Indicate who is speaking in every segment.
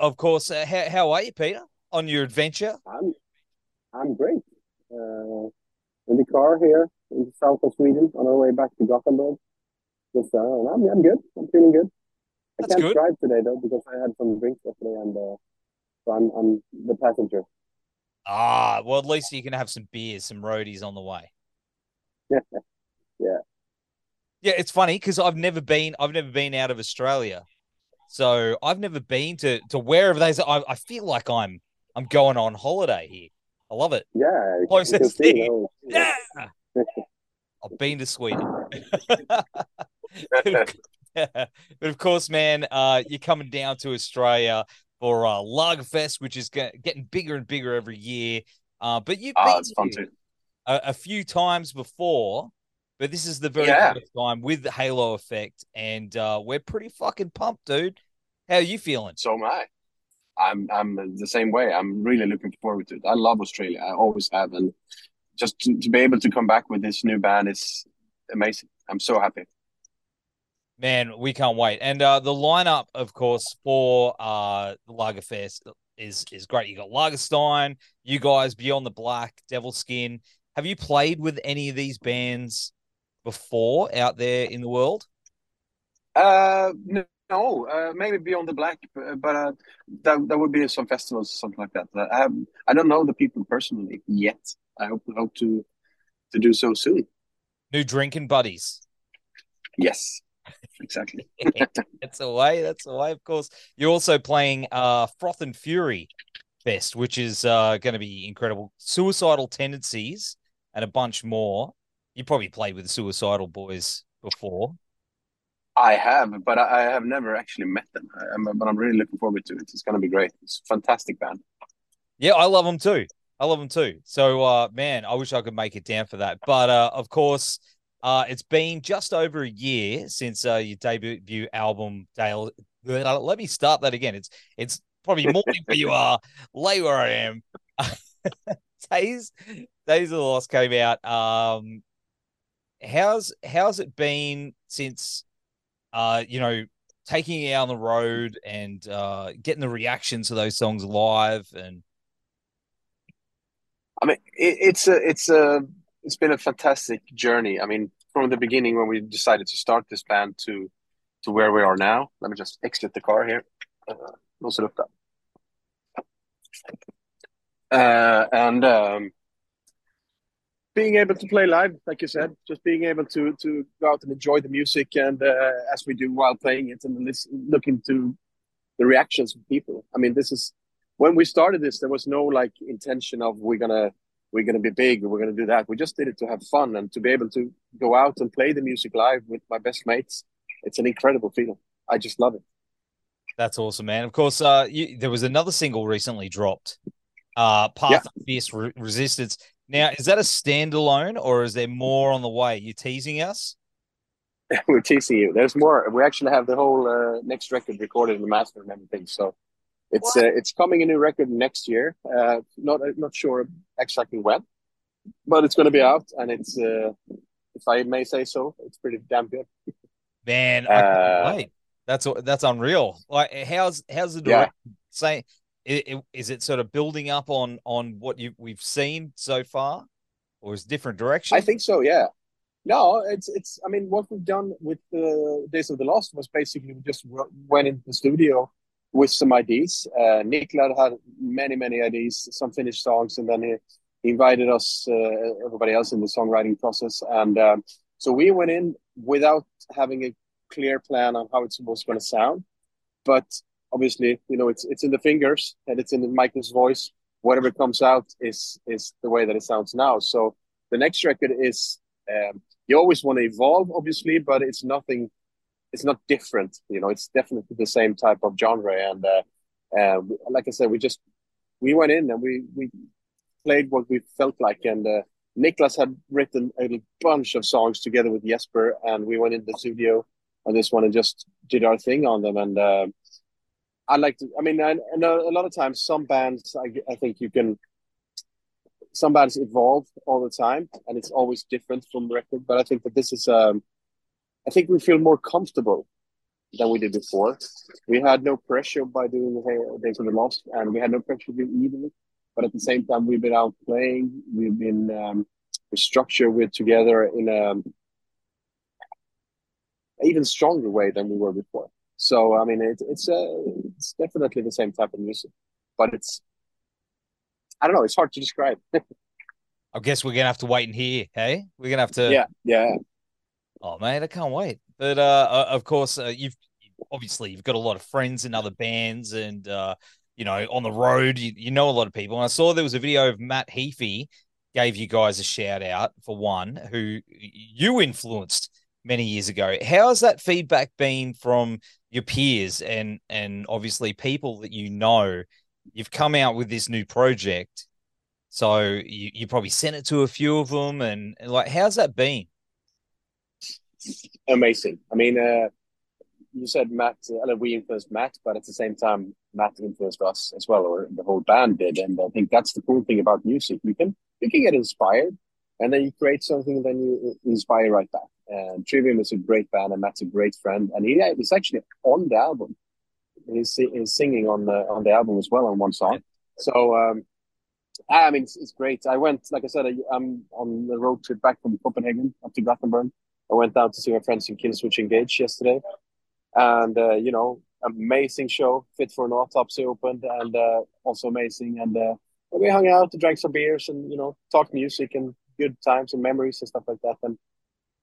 Speaker 1: Of course. Uh, how, how are you, Peter, on your adventure?
Speaker 2: I'm I'm great. Uh, in the car here in the south of Sweden on our way back to Gothenburg. Just, uh, I'm, I'm good. I'm feeling good. I
Speaker 1: That's
Speaker 2: can't
Speaker 1: good.
Speaker 2: drive today though because I had some drinks yesterday and uh, so I'm I'm the passenger.
Speaker 1: Ah, well, at least you can have some beers, some roadies on the way.
Speaker 2: Yeah.
Speaker 1: Yeah, it's funny because I've never been. I've never been out of Australia, so I've never been to to wherever they. I, I feel like I'm I'm going on holiday here. I love it.
Speaker 2: Yeah. you can
Speaker 1: Closest
Speaker 2: see,
Speaker 1: thing. Yeah, I've been to Sweden. but, of, course, man, uh, you're coming down to Australia for uh, Lagerfest, which is getting bigger and bigger every year. Uh, but you've
Speaker 3: Oh,
Speaker 1: been a, a few times before, but this is the very
Speaker 3: Yeah.
Speaker 1: first time with the Halo effect, and uh, we're pretty fucking pumped, dude. How are you feeling?
Speaker 3: So am I. I'm I'm the same way. I'm really looking forward to it. I love Australia. I always have, and just to, to be able to come back with this new band is amazing. I'm so happy.
Speaker 1: Man, we can't wait. And uh, the lineup, of course, for uh, the Lagerfest is is great. You got Lagerstein, you guys, Beyond the Black, Devilskin. Have you played with any of these bands before out there in the world?
Speaker 3: Uh, no, uh, maybe Beyond the Black, but, uh, that that would be some festivals, or something like that. I have, I don't know the people personally yet. I hope hope to to do so soon.
Speaker 1: New drinking buddies.
Speaker 3: Yes, exactly.
Speaker 1: That's a way. That's a way. Of course, you're also playing uh, Froth and Fury Fest, which is uh, going to be incredible. Suicidal Tendencies and a bunch more. You probably played with the Suicidal Boys before.
Speaker 3: I have, but I, have never actually met them. I'm, but I'm really looking forward to it. It's going to be great. It's a fantastic band.
Speaker 1: Yeah, I love them too. I love them too. So, uh, man, I wish I could make it down for that. But uh, of course, uh, it's been just over a year since uh, your debut album, Dale. Let me start that again. It's it's probably morning where you are, late where I am. Days Days of the Lost came out. Um, how's how's it been since uh, you know, taking it out on the road and uh, getting the reactions to those songs live and
Speaker 3: I mean, it, it's a, it's a, it's been a fantastic journey. I mean, from the beginning when we decided to start this band to, to where we are now. Let me just exit the car here. Uh. Uh, and um, being able to play live, like you said, just being able to to go out and enjoy the music, and uh, as we do while playing it, and listen, look into the reactions of people. I mean, this is when we started this. There was no like intention of we're gonna we're gonna be big, we're gonna do that. We just did it to have fun and to be able to go out and play the music live with my best mates. It's an incredible feeling. I just love it.
Speaker 1: That's awesome, man. Of course, uh, you, there was another single recently dropped, uh, Path
Speaker 3: Yeah.
Speaker 1: of Fierce Re- Resistance. Now, is that a standalone or is there more on the way? You're teasing us?
Speaker 3: we're teasing you. There's more. We actually have the whole uh, next record recorded and mastered and everything. So it's uh, it's coming a new record next year. Uh, not not sure exactly when, but it's going to be out, and it's uh, if I may say so, it's pretty damn good.
Speaker 1: Man, I can't
Speaker 3: Uh,
Speaker 1: wait. That's that's unreal. Like, how's how's the
Speaker 3: Yeah.
Speaker 1: direction? Say, i- i- is it sort of building up on on what you we've seen so far, or is it different direction?
Speaker 3: I think so. Yeah. No, it's it's. I mean, what we've done with the Days of the Lost was basically we just went into the studio with some ideas. Uh, had many many ideas, some finished songs, and then he, he invited us, uh, everybody else in the songwriting process, and um, so we went in without having a clear plan on how it was going to sound, but obviously, you know, it's it's in the fingers and it's in Michael's voice. Whatever comes out is is the way that it sounds now. So the next record is um, you always want to evolve, obviously, but it's nothing. It's not different, you know. It's definitely the same type of genre, and uh, uh, like I said, we just we went in and we we played what we felt like, and uh, had written a bunch of songs together with Jesper, and we went in the studio on this one and just did our thing on them, and. I like to. I mean, I, I know a lot of times some bands. I, I think you can some bands evolve all the time, and it's always different from record. But I think that this is, um, I think we feel more comfortable than we did before. We had no pressure by doing the Days of the Lost, and we had no pressure to do either. But at the same time, we've been out playing. We've been um, structured with together in a even stronger way than we were before. So I mean, it, it's uh, it's definitely the same type of music, but it's I don't know. It's hard to describe.
Speaker 1: I guess we're gonna have to wait and hear. Hey, we're gonna have to.
Speaker 3: Yeah, yeah.
Speaker 1: Oh man, I can't wait. But uh, of course, uh, you've obviously you've got a lot of friends in other bands, and uh, you know, on the road, you, you know a lot of people. And I saw there was a video of Matt Heafy gave you guys a shout out for one, who you influenced many years ago. How's that feedback been from your peers and and obviously people that you know? You've come out with this new project, so you, you probably sent it to a few of them, and, and like, how's that been?
Speaker 3: Amazing. I mean, uh, you said Matt, I uh, we influenced Matt, but at the same time, Matt influenced us as well, or the whole band did. And I think that's the cool thing about music. You can you can get inspired, and then you create something, and then you inspire right back. And Trivium is a great band, and Matt's a great friend, and he is actually on the album. He's, he's singing on the on the album as well on one song. So um, I mean, it's, it's great. I went, like I said, I, I'm on the road trip back from Copenhagen up to Gothenburg. I went down to see my friends in Killswitch Engage yesterday, and uh, you know, amazing show. Fit for an autopsy opened, and uh, also amazing. And uh, we hung out, drank some beers, and you know, talked music and good times and memories and stuff like that. And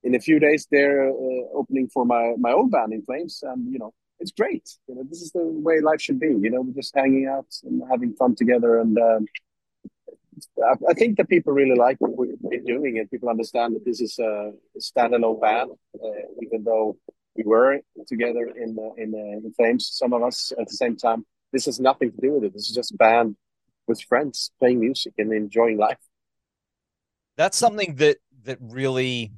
Speaker 3: in a few days, they're uh, opening for my my old band in Flames, and you know, it's great. You know, this is the way life should be. You know, we're just hanging out and having fun together, and um, I, I think that people really like what we're doing, and people understand that this is a standalone band, uh, even though we were together in uh, in, uh, in Flames. Some of us at the same time. This has nothing to do with it. This is just a band with friends playing music and enjoying life.
Speaker 1: That's something that that really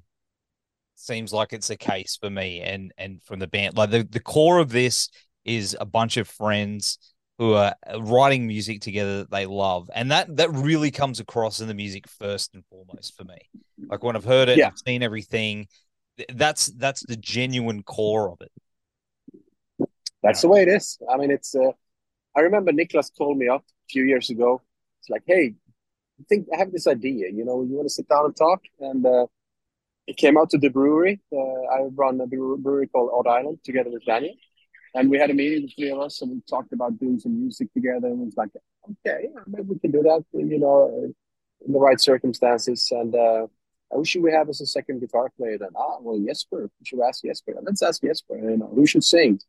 Speaker 1: seems like it's a case for me and and from the band. Like the, the core of this is a bunch of friends who are writing music together that they love. And that that really comes across in the music first and foremost for me. Like when I've heard it, yeah. I've seen everything. That's that's the genuine core of it.
Speaker 3: That's the way it is. I mean, it's. Uh, I remember Niklas told me up a few years ago. It's like, hey, I think I have this idea. You know, you want to sit down and talk, and uh, it came out to the brewery. Uh, I run a brewery called Odd Island together with Daniel, and we had a meeting, the three of us, and we talked about doing some music together. And it was like, okay, maybe we can do that, you know, in the right circumstances. And uh, who should we have as a second guitar player then? Ah, well, Jesper. We should ask Jesper. Let's ask Jesper. You know, who should sing?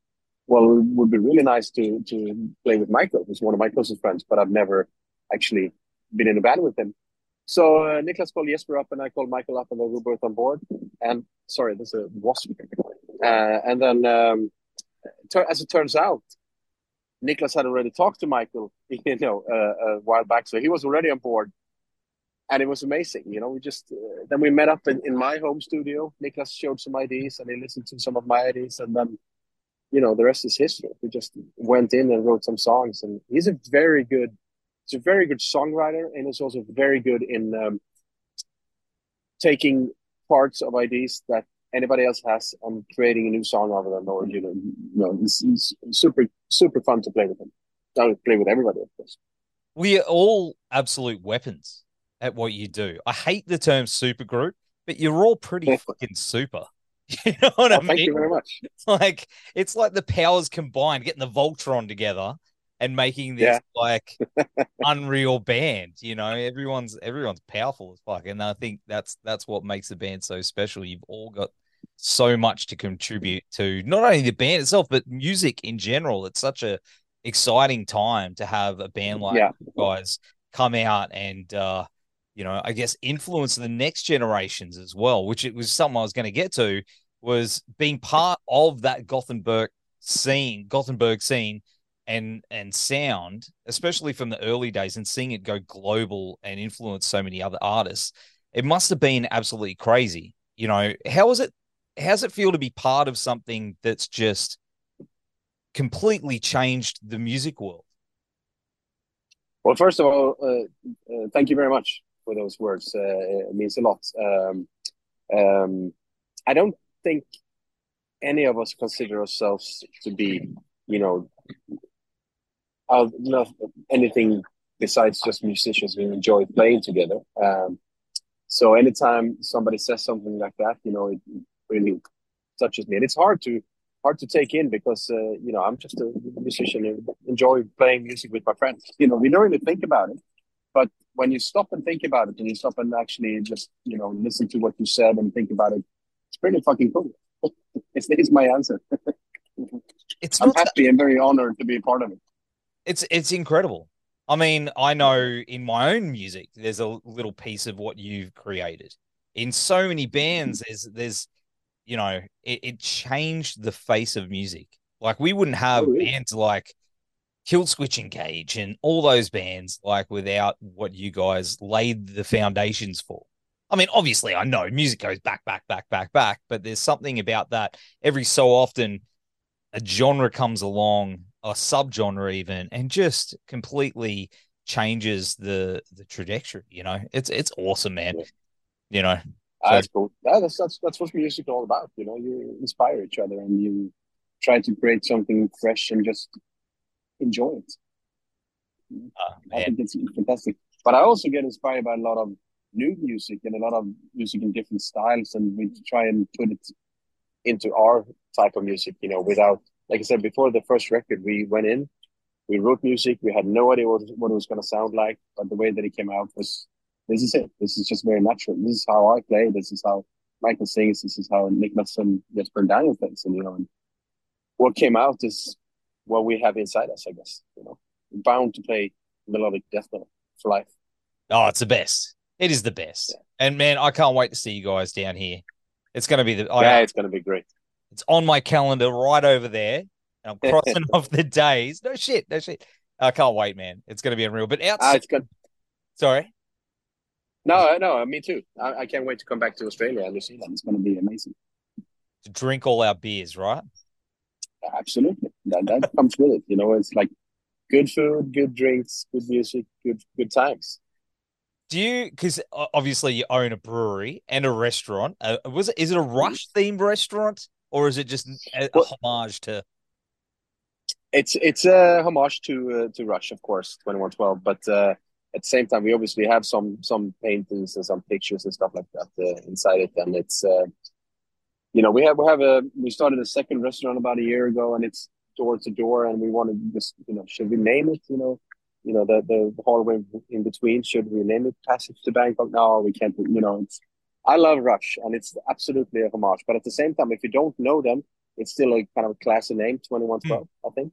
Speaker 3: Well, it would be really nice to to play with Michael, who's one of my closest friends, but I've never actually been in a band with him. So uh, Niklas called Jesper up, and I called Michael up, and they were both on board. And sorry, there's a wasp. Uh, and then um, as it turns out, Niklas had already talked to Michael, you know, uh, a while back, so he was already on board, and it was amazing. You know, we just uh, then we met up in, in my home studio. Niklas showed some ideas, and he listened to some of my ideas, and then, you know, the rest is history. We just went in and wrote some songs, and he's a very good, he's a very good songwriter, and he's also very good in um, taking parts of ideas that anybody else has and creating a new song out of them, or you know, you know, it's, it's super super fun to play with them. Don't play with everybody, of course.
Speaker 1: We are all absolute weapons at what you do. I hate the term super group, but you're all pretty fucking super. You know what oh, I mean?
Speaker 3: Thank you very much.
Speaker 1: It's like it's like the powers combined, getting the Voltron together and making this yeah. like unreal band. You know, everyone's everyone's powerful as fuck, and I think that's that's what makes the band so special. You've all got so much to contribute to not only the band itself, but music in general. It's such a exciting time to have a band like yeah. guys come out and uh, you know, I guess influence the next generations as well, which it was something I was going to get to was being part of that Gothenburg scene, Gothenburg scene and and sound, especially from the early days, and seeing it go global and influence so many other artists, it must have been absolutely crazy. You know, how is it? How does it feel to be part of something that's just completely changed the music world?
Speaker 3: Well, first of all, uh, uh, thank you very much. for those words. Uh, it means a lot. Um, um, I don't think any of us consider ourselves to be, you know, uh, not anything besides just musicians we enjoy playing together. Um, so anytime somebody says something like that, you know, it really touches me, and it's hard to hard to take in because uh, you know I'm just a musician and enjoy playing music with my friends. You know, we don't really think about it, but when you stop and think about it, and you stop and actually just you know listen to what you said and think about it, it's pretty fucking cool. it's, it's my answer.
Speaker 1: It's
Speaker 3: I'm happy and very honored to be a part of it.
Speaker 1: It's it's incredible. I mean, I know in my own music, there's a little piece of what you've created. In so many bands, mm-hmm. there's there's you know, it, it changed the face of music. Like we wouldn't have
Speaker 3: Oh, really?
Speaker 1: bands like Killswitch Engage and all those bands like without what you guys laid the foundations for. I mean, obviously, I know music goes back, back, back, back, back, but there's something about that every so often a genre comes along, a subgenre even, and just completely changes the the trajectory. You know, it's it's awesome, man.
Speaker 3: Yeah.
Speaker 1: You know,
Speaker 3: Ah, that's cool. Yeah, that's that's that's what music is all about. You know, you inspire each other and you try to create something fresh and just enjoy it.
Speaker 1: uh,
Speaker 3: I think it's fantastic. But I also get inspired by a lot of new music and a lot of music in different styles, and we try and put it into our type of music. You know, without like I said before, the first record we went in, we wrote music. We had no idea what what it was going to sound like, but the way that it came out was this is it. This is just very natural. This is how I play. This is how Michael sings. This is how Niklas and Jesper and Daniel plays. And you know, and what came out is what we have inside us. I guess you know, bound to play melodic death metal for life.
Speaker 1: oh, it's the best. It is the best. And man, I can't wait to see you guys down here. It's going to be the. I,
Speaker 3: yeah, it's gonna be great.
Speaker 1: It's on my calendar right over there, and I'm crossing off the days. No shit, no shit. I can't wait, man. It's going to be unreal. But
Speaker 3: Ah,
Speaker 1: outside,
Speaker 3: it's good.
Speaker 1: sorry.
Speaker 3: No, no, me too. I, I can't wait to come back to Australia and New Zealand. It's gonna be amazing.
Speaker 1: To drink all our beers, right?
Speaker 3: Absolutely, that that comes with it. You know, it's like good food, good drinks, good music, good good times.
Speaker 1: Do you? Because obviously you own a brewery and a restaurant. Uh, was it? Is it a Rush themed restaurant or is it just a,
Speaker 3: Well-
Speaker 1: homage to?
Speaker 3: It's it's a homage to uh, to Rush, of course, twenty one twelve. But uh, at the same time, we obviously have some some paintings and some pictures and stuff like that uh, inside it, and it's uh, you know we have we have a we started a second restaurant about a year ago, and it's door to door, and we wanted to just you know should we name it? You know, you know the the hallway in between should we name it Passage to Bangkok? No, we can't. You know, it's I love Rush, and it's absolutely a homage. But at the same time, if you don't know them, it's still a kind of a classy name, twenty one twelve. I think.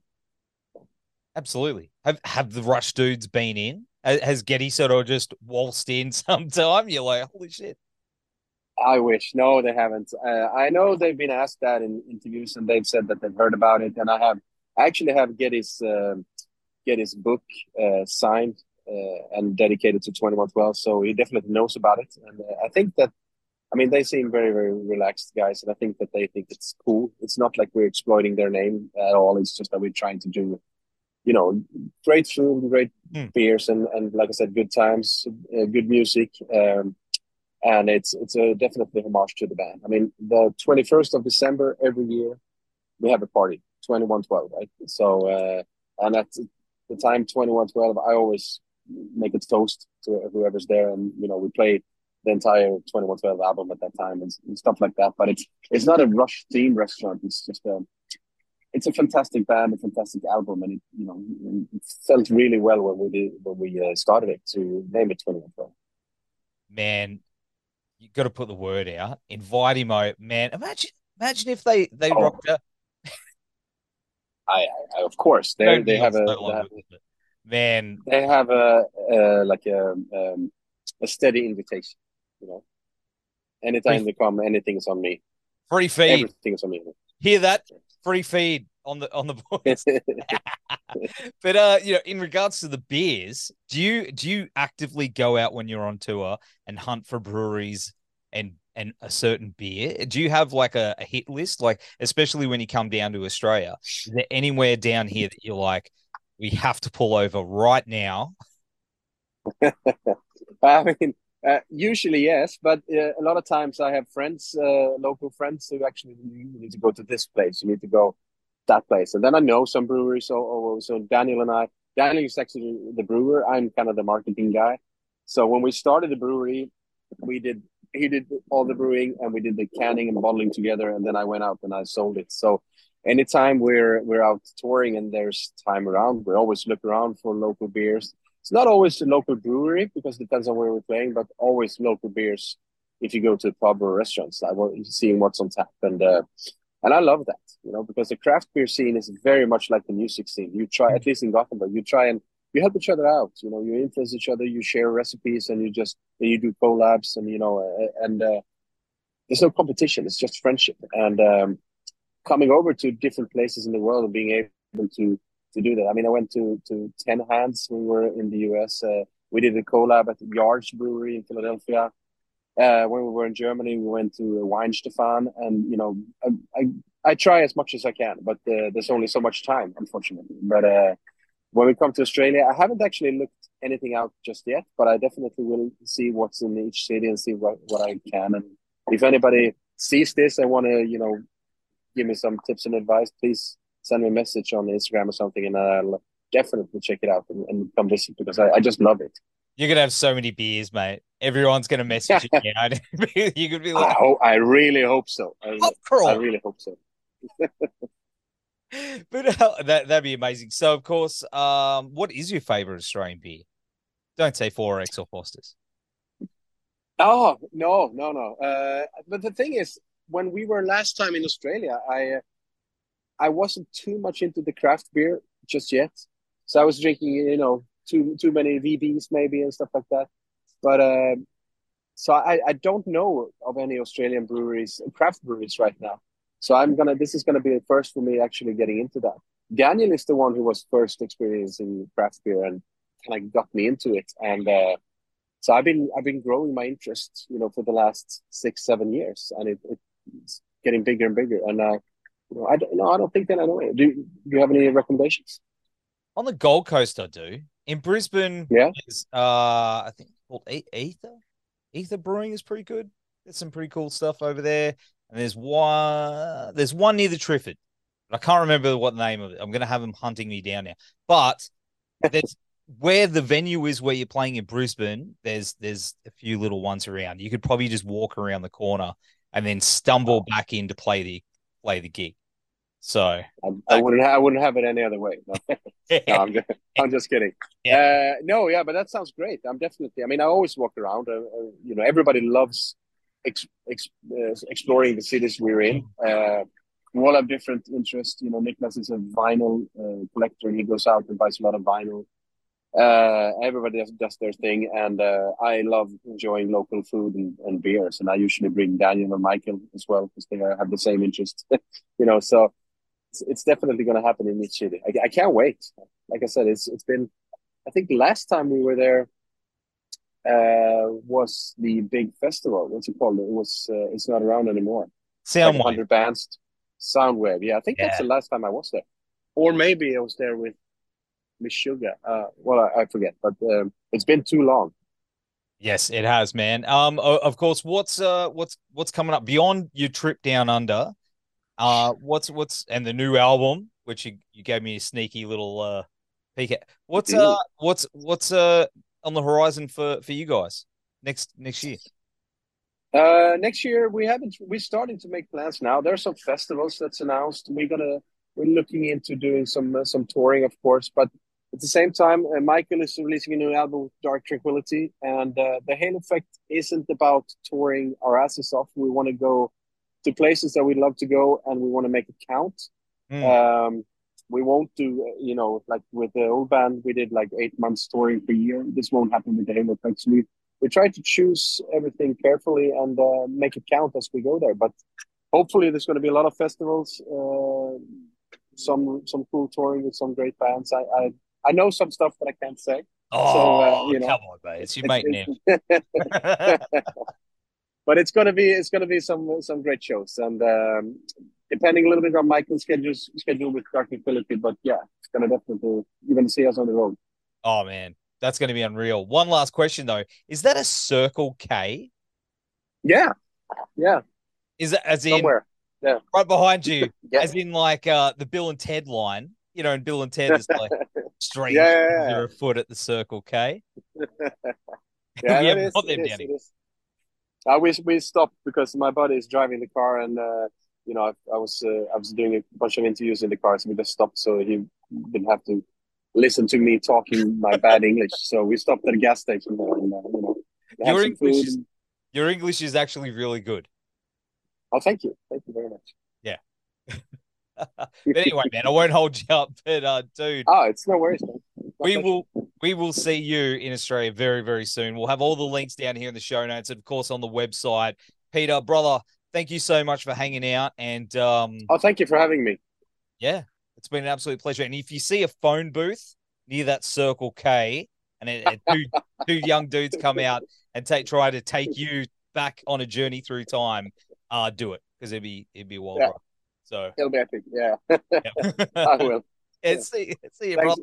Speaker 1: Absolutely. Have have the Rush dudes been in? Has Geddy sort of just waltzed in sometime? You're like, holy shit.
Speaker 3: I wish. No, they haven't. Uh, I know they've been asked that in interviews, and they've said that they've heard about it. And I have, I actually have Geddy's uh, Geddy's book uh, signed uh, and dedicated to Twenty One Twelve, so he definitely knows about it. And uh, I think that, I mean, they seem very very relaxed guys, and I think that they think it's cool. It's not like we're exploiting their name at all. It's just that we're trying to do, you know, great food, great
Speaker 1: Hmm.
Speaker 3: beers, and and like I said, good times, uh, good music. Um, and it's it's a definitely homage to the band. I mean, the twenty first of December every year we have a party, twenty one twelve, right? So uh, and at the time twenty one twelve, I always make a toast to whoever's there, and you know we play the entire twenty one twelve album at that time and, and stuff like that. But it's it's not a Rush theme restaurant. It's just a it's a fantastic band, a fantastic album, and it you know it felt really well when we did when we uh, started it to name it twenty one twelve.
Speaker 1: Man, you got to put the word out. Invite him out. Man, imagine imagine if they they
Speaker 3: Oh.
Speaker 1: rocked out.
Speaker 3: I, I of course they
Speaker 1: Don't
Speaker 3: they have a
Speaker 1: so
Speaker 3: have.
Speaker 1: Man,
Speaker 3: they have a, uh like a um, a steady invitation. You know, anytime they come, anything's on me.
Speaker 1: free feed.
Speaker 3: Everything's on me.
Speaker 1: Hear that? Free feed on the on the boys. But uh, you know, in regards to the beers, do you do you actively go out when you're on tour and hunt for breweries and and a certain beer? Do you have like a, a hit list? Like, especially when you come down to Australia, is there anywhere down here that you're like, we have to pull over right now?
Speaker 3: I mean, Uh, usually, yes, but uh, a lot of times I have friends, uh, local friends, who actually you need to go to this place. You need to go that place, and then I know some breweries. So, oh, so Daniel and I, Daniel is actually the brewer. I'm kind of the marketing guy. So when we started the brewery, we did he did all the brewing and we did the canning and bottling together, and then I went out and I sold it. So anytime we're we're out touring and there's time around, we always look around for local beers it's not always a local brewery because it depends on where we're playing, but always local beers. If you go to a pub or restaurants, want seeing what's on tap, and uh, and I love that, you know, because the craft beer scene is very much like the music scene. You try, at least in Gothenburg, you try and you help each other out. You know, you influence each other, you share recipes, and you just and you do collabs, and you know, and uh, there's no competition. It's just friendship, and um, coming over to different places in the world and being able to to do that. I mean, I went to to Ten Hands. When We were in the US. Uh, we did a collab at the Yards Brewery in Philadelphia. Uh, when we were in Germany, we went to Weihenstephan, and you know, I, I, I try as much as I can, but uh, there's only so much time, unfortunately. But uh, when we come to Australia, I haven't actually looked anything out just yet, but I definitely will see what's in each city and see what what I can. And if anybody sees this and want to, you know, give me some tips and advice, please send me a message on Instagram or something, and I'll definitely check it out and, and come visit because I, I, just love it.
Speaker 1: You're gonna have so many beers, mate. Everyone's gonna message you. you could be like,
Speaker 3: I, hope, I really hope so. I, I really hope so.
Speaker 1: but uh, that that'd be amazing. So, of course, um, what is your favorite Australian beer? Don't say Four X or Foster's.
Speaker 3: Oh no, no, no. Uh, but the thing is, when we were last time in Australia, I I wasn't too much into the craft beer just yet. So I was drinking, you know, too too many VBs maybe and stuff like that. But uh, so I, I don't know of any Australian breweries, craft breweries right now. So I'm gonna this is gonna be the first for me actually getting into that. Daniel is the one who was first experiencing craft beer and kind of got me into it. And uh, so I've been I've been growing my interest, you know, for the last six seven years, and it, it's getting bigger and bigger. And uh, no, I don't. No, I don't think that I know. Do, do you have any recommendations?
Speaker 1: On the Gold Coast, I do. In Brisbane,
Speaker 3: yeah,
Speaker 1: uh, I think called Aether. Aether Brewing is pretty good. There's some pretty cool stuff over there. And there's one. There's one near the Triffid. I can't remember what the name of it. I'm gonna have them hunting me down now. But there's where the venue is where you're playing in Brisbane. There's there's a few little ones around. You could probably just walk around the corner and then stumble back in to play the play the gig. So I,
Speaker 3: I wouldn't I wouldn't have it any other way. No, no I'm just I'm just kidding. Yeah. Uh, no, yeah, but that sounds great. I'm definitely. I mean, I always walk around. Uh, uh, you know, everybody loves ex, ex, uh, exploring the cities we're in. Uh, we all have different interests. You know, Niklas is a vinyl uh, collector. He goes out and buys a lot of vinyl. Uh, everybody does, does, their thing, and uh, I love enjoying local food and, and, beers. And I usually bring Daniel and Michael as well because they have the same interest. you know, so it's, it's definitely going to happen in each city. I, I, can't wait. Like I said, it's it's been. I think last time we were there uh, was the big festival. What's it called? It was. Uh, it's not around anymore.
Speaker 1: Soundwave.
Speaker 3: Like bands. Soundwave. Yeah, I think yeah. that's the last time I was there. Or maybe I was there with Miss Sugar. Uh, well, I, I forget, but um, it's been too long.
Speaker 1: Yes, it has, man. Um, of course, what's uh, what's what's coming up beyond your trip down under? Uh, what's what's and the new album, which you, you gave me a sneaky little uh peek at. What's uh, what's what's uh on the horizon for for you guys next next year?
Speaker 3: Uh, next year we haven't. We're starting to make plans now. There are some festivals that's announced. We're gonna we're looking into doing some uh, some touring, of course, but at the same time, uh, Michael is releasing a new album, Dark Tranquillity, and uh, the Halo Effect isn't about touring our asses off. We want to go to places that we love to go, and we want to make it count. Mm. Um, we won't do, uh, you know, like with the old band, we did like eight months touring per year. This won't happen with the Halo Effect. So we we try to choose everything carefully and uh, make it count as we go there. But hopefully, there's going to be a lot of festivals. Uh, some some cool touring with some great bands. I, I I know some stuff that I can't say.
Speaker 1: Oh, so, uh, you know, come on, mate! It's your mate now.
Speaker 3: but it's gonna be it's gonna be some some great shows, and um, depending a little bit on Michael's schedule schedule with Dark Tranquillity. But yeah, it's gonna definitely you're gonna see us on the road.
Speaker 1: Oh man, That's going to be unreal. One last question though: Is that a Circle K?
Speaker 3: Yeah, yeah.
Speaker 1: Is it as in
Speaker 3: Somewhere.
Speaker 1: right behind you?
Speaker 3: Yeah.
Speaker 1: As in like uh the Bill and Ted line? You know, in Bill and Ted is like straight
Speaker 3: Yeah, yeah, yeah.
Speaker 1: a foot at the Circle K.
Speaker 3: Yeah,
Speaker 1: We have
Speaker 3: is,
Speaker 1: got them down
Speaker 3: it I wish we stopped because my buddy is driving the car, and uh, you know, I, I was uh, I was doing a bunch of interviews in the car, so we just stopped so he didn't have to listen to me talking my bad English. So we stopped at a gas station and uh, you know,
Speaker 1: Your English is- Your English is actually really good.
Speaker 3: Oh, thank you, thank you very much.
Speaker 1: But anyway, man, I won't hold you up. But uh, dude,
Speaker 3: Oh, it's no worries, man.
Speaker 1: We will we will see you in Australia very very soon. We'll have all the links down here in the show notes, and of course on the website. Peter, brother, thank you so much for hanging out, and um,
Speaker 3: Oh, thank you for having me.
Speaker 1: yeah, it's been an absolute pleasure. And if you see a phone booth near that Circle K, and it, it- two two young dudes come out and take try to take you back on a journey through time, uh, do it because it'd be it'd be wild
Speaker 3: Yeah.
Speaker 1: So
Speaker 3: It'll be epic. Yeah,
Speaker 1: yeah.
Speaker 3: I will.
Speaker 1: yeah, see, see you, brother.